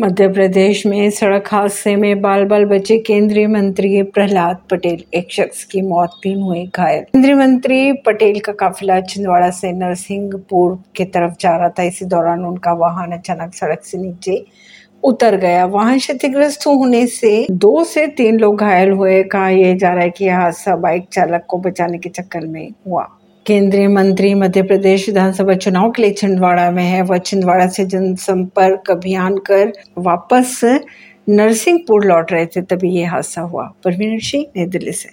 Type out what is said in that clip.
मध्य प्रदेश में सड़क हादसे में बाल बाल बचे केंद्रीय मंत्री प्रहलाद पटेल, एक शख्स की मौत तीन हुए घायल। केंद्रीय मंत्री पटेल का काफिला छिंदवाड़ा से नरसिंहपुर की तरफ़ जा रहा था। इसी दौरान उनका वाहन अचानक सड़क से नीचे उतर गया। वाहन क्षतिग्रस्त होने से दो से तीन लोग घायल हुए। कहा यह जा रहा है कि यह हादसा बाइक चालक को बचाने के चक्कर में हुआ। केंद्रीय मंत्री मध्य प्रदेश विधानसभा चुनाव के लिए छिंदवाड़ा में है। वह छिंदवाड़ा से जनसंपर्क अभियान कर वापस नरसिंहपुर लौट रहे थे, तभी ये हादसा हुआ। परवीन सिंह, नई दिल्ली से।